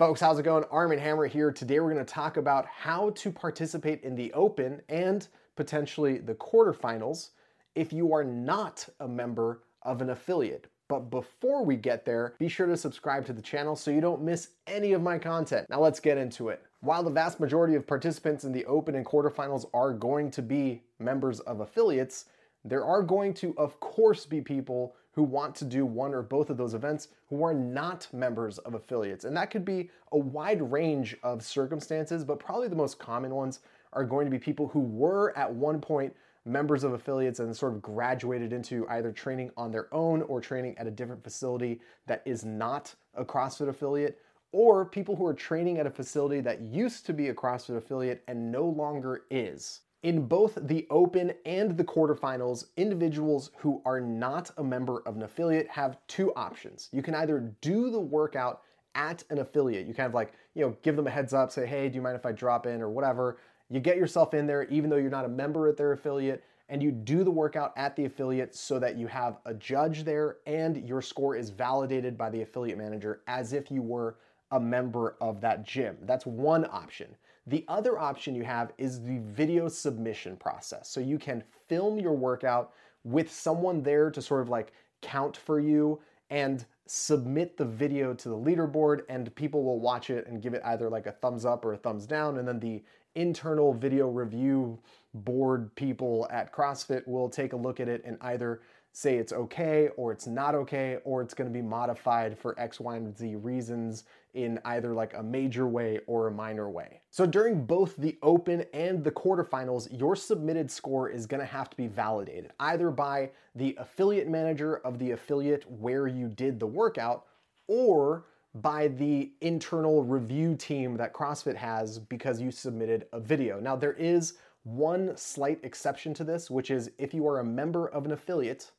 Folks, how's it going? Armen Hammer here. Today we're going to talk about how to participate in the Open and potentially the quarterfinals if you are not a member of an affiliate. But before we get there, be sure to subscribe to the channel so you don't miss any of my content. Now let's get into it. While the vast majority of participants in the Open and quarterfinals are going to be members of affiliates, there are going to, of course, be people who want to do one or both of those events who are not members of affiliates. And that could be a wide range of circumstances, but probably the most common ones are going to be people who were at one point members of affiliates and sort of graduated into either training on their own or training at a different facility that is not a CrossFit affiliate, or people who are training at a facility that used to be a CrossFit affiliate and no longer is. In both the Open and the quarterfinals, individuals who are not a member of an affiliate have two options. You can either do the workout at an affiliate. You kind of like, you know, give them a heads up, say, hey, do you mind if I drop in or whatever. You get yourself in there, even though you're not a member at their affiliate, and you do the workout at the affiliate so that you have a judge there and your score is validated by the affiliate manager as if you were a member of that gym. That's one option. The other option you have is the video submission process. So you can film your workout with someone there to sort of like count for you and submit the video to the leaderboard and people will watch it and give it either like a thumbs up or a thumbs down and then the internal video review board people at CrossFit will take a look at it and either say it's okay or it's not okay or it's going to be modified for X, Y, and Z reasons in either like a major way or a minor way. So during both the open and the quarterfinals, your submitted score is going to have to be validated either by the affiliate manager of the affiliate where you did the workout or by the internal review team that CrossFit has because you submitted a video. Now, there is one slight exception to this, which is if you are a member of an affiliate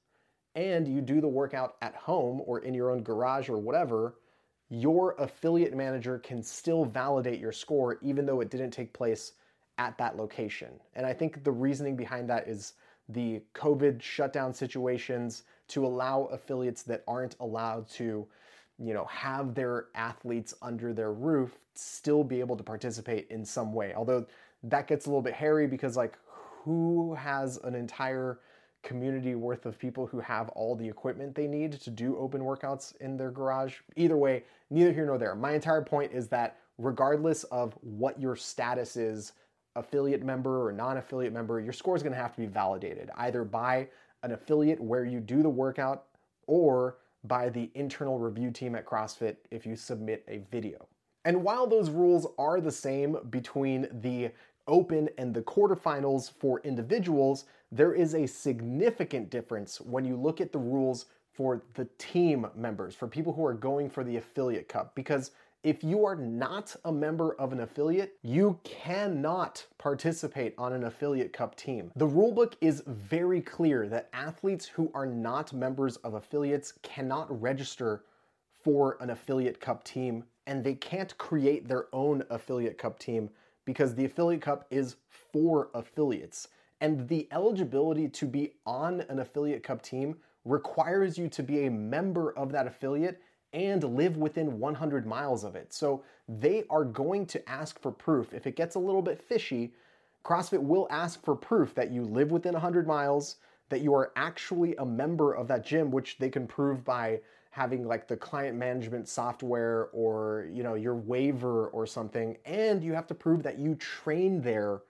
and you do the workout at home or in your own garage or whatever, your affiliate manager can still validate your score even though it didn't take place at that location. And I think the reasoning behind that is the COVID shutdown situations to allow affiliates that aren't allowed to, you know, have their athletes under their roof still be able to participate in some way. Although that gets a little bit hairy because like who has an entire community worth of people who have all the equipment they need to do open workouts in their garage. Either way, neither here nor there. My entire point is that regardless of what your status is, affiliate member or non affiliate member, your score is going to have to be validated either by an affiliate where you do the workout or by the internal review team at CrossFit if you submit a video. And while those rules are the same between the Open and the quarterfinals for individuals, there is a significant difference when you look at the rules for the team members, for people who are going for the affiliate cup. Because if you are not a member of an affiliate, you cannot participate on an affiliate cup team. The rulebook is very clear that athletes who are not members of affiliates cannot register for an affiliate cup team and they can't create their own affiliate cup team because the affiliate cup is for affiliates. And the eligibility to be on an affiliate cup team requires you to be a member of that affiliate and live within 100 miles of it. So they are going to ask for proof. If it gets a little bit fishy, CrossFit will ask for proof that you live within 100 miles, that you are actually a member of that gym, which they can prove by having like the client management software or you know your waiver or something and you have to prove that you train there.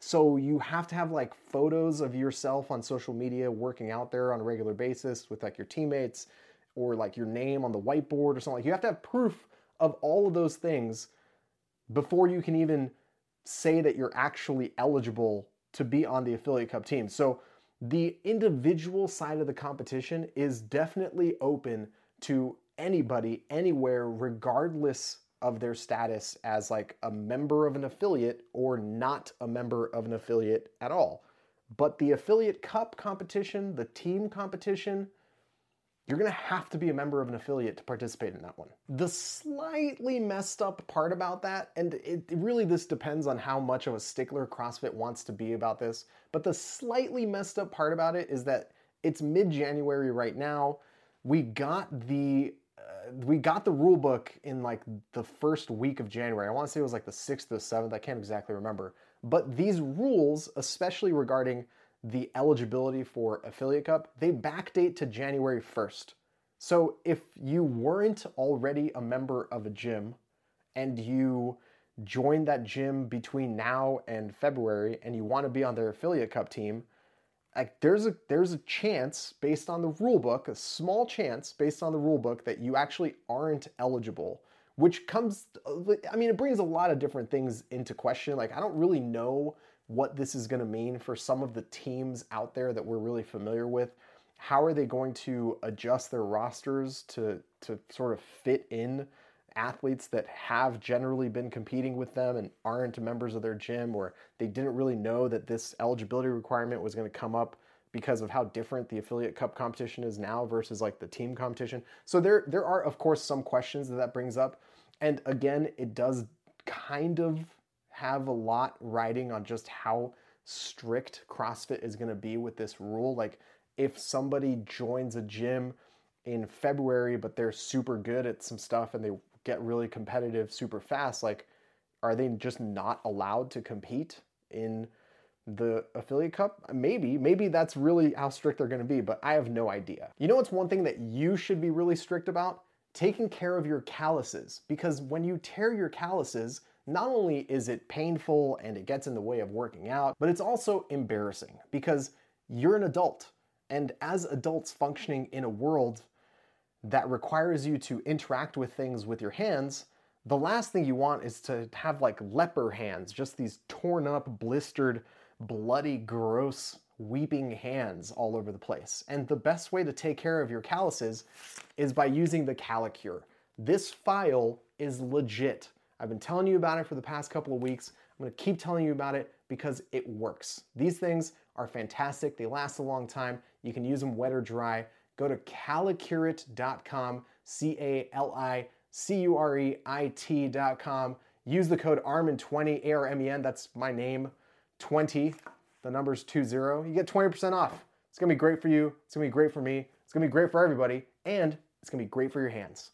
So you have to have like photos of yourself on social media working out there on a regular basis with like your teammates or like your name on the whiteboard or something like you have to have proof of all of those things before you can even say that you're actually eligible to be on the affiliate cup team. So the individual side of the competition is definitely open to anybody anywhere regardless of their status as like a member of an affiliate or not a member of an affiliate at all. But the affiliate cup competition, the team competition, you're gonna have to be a member of an affiliate to participate in that one. The slightly messed up part about that, and it really this depends on how much of a stickler CrossFit wants to be about this, but the slightly messed up part about it is that it's mid January right now we got the uh, we got the rule book in like the first week of January. I want to say it was like the 6th or 7th. I can't exactly remember. But these rules, especially regarding the eligibility for Affiliate Cup, they backdate to January 1st. So if you weren't already a member of a gym and you joined that gym between now and February and you want to be on their Affiliate Cup team, like there's a there's a chance based on the rule book, a small chance based on the rule book that you actually aren't eligible, which comes I mean it brings a lot of different things into question. Like I don't really know what this is going to mean for some of the teams out there that we're really familiar with. How are they going to adjust their rosters to to sort of fit in athletes that have generally been competing with them and aren't members of their gym or they didn't really know that this eligibility requirement was going to come up because of how different the affiliate cup competition is now versus like the team competition. So there there are of course some questions that that brings up and again it does kind of have a lot riding on just how strict CrossFit is going to be with this rule like if somebody joins a gym in February, but they're super good at some stuff and they get really competitive super fast, like are they just not allowed to compete in the affiliate cup? Maybe, maybe that's really how strict they're going to be, but I have no idea. You know what's one thing that you should be really strict about? Taking care of your calluses because when you tear your calluses, not only is it painful and it gets in the way of working out, but it's also embarrassing because you're an adult. And as adults functioning in a world that requires you to interact with things with your hands, the last thing you want is to have like leper hands, just these torn up, blistered, bloody, gross, weeping hands all over the place. And the best way to take care of your calluses is by using the Calicure. This file is legit. I've been telling you about it for the past couple of weeks. I'm gonna keep telling you about it because it works. These things are fantastic. They last a long time. You can use them wet or dry go to calicureit.com, C A L I C U R E I T.com. Use the code ARMEN20, A R M E N, that's my name, 20. The number's 20. You get 20% off. It's gonna be great for you. It's gonna be great for me. It's gonna be great for everybody. And it's gonna be great for your hands.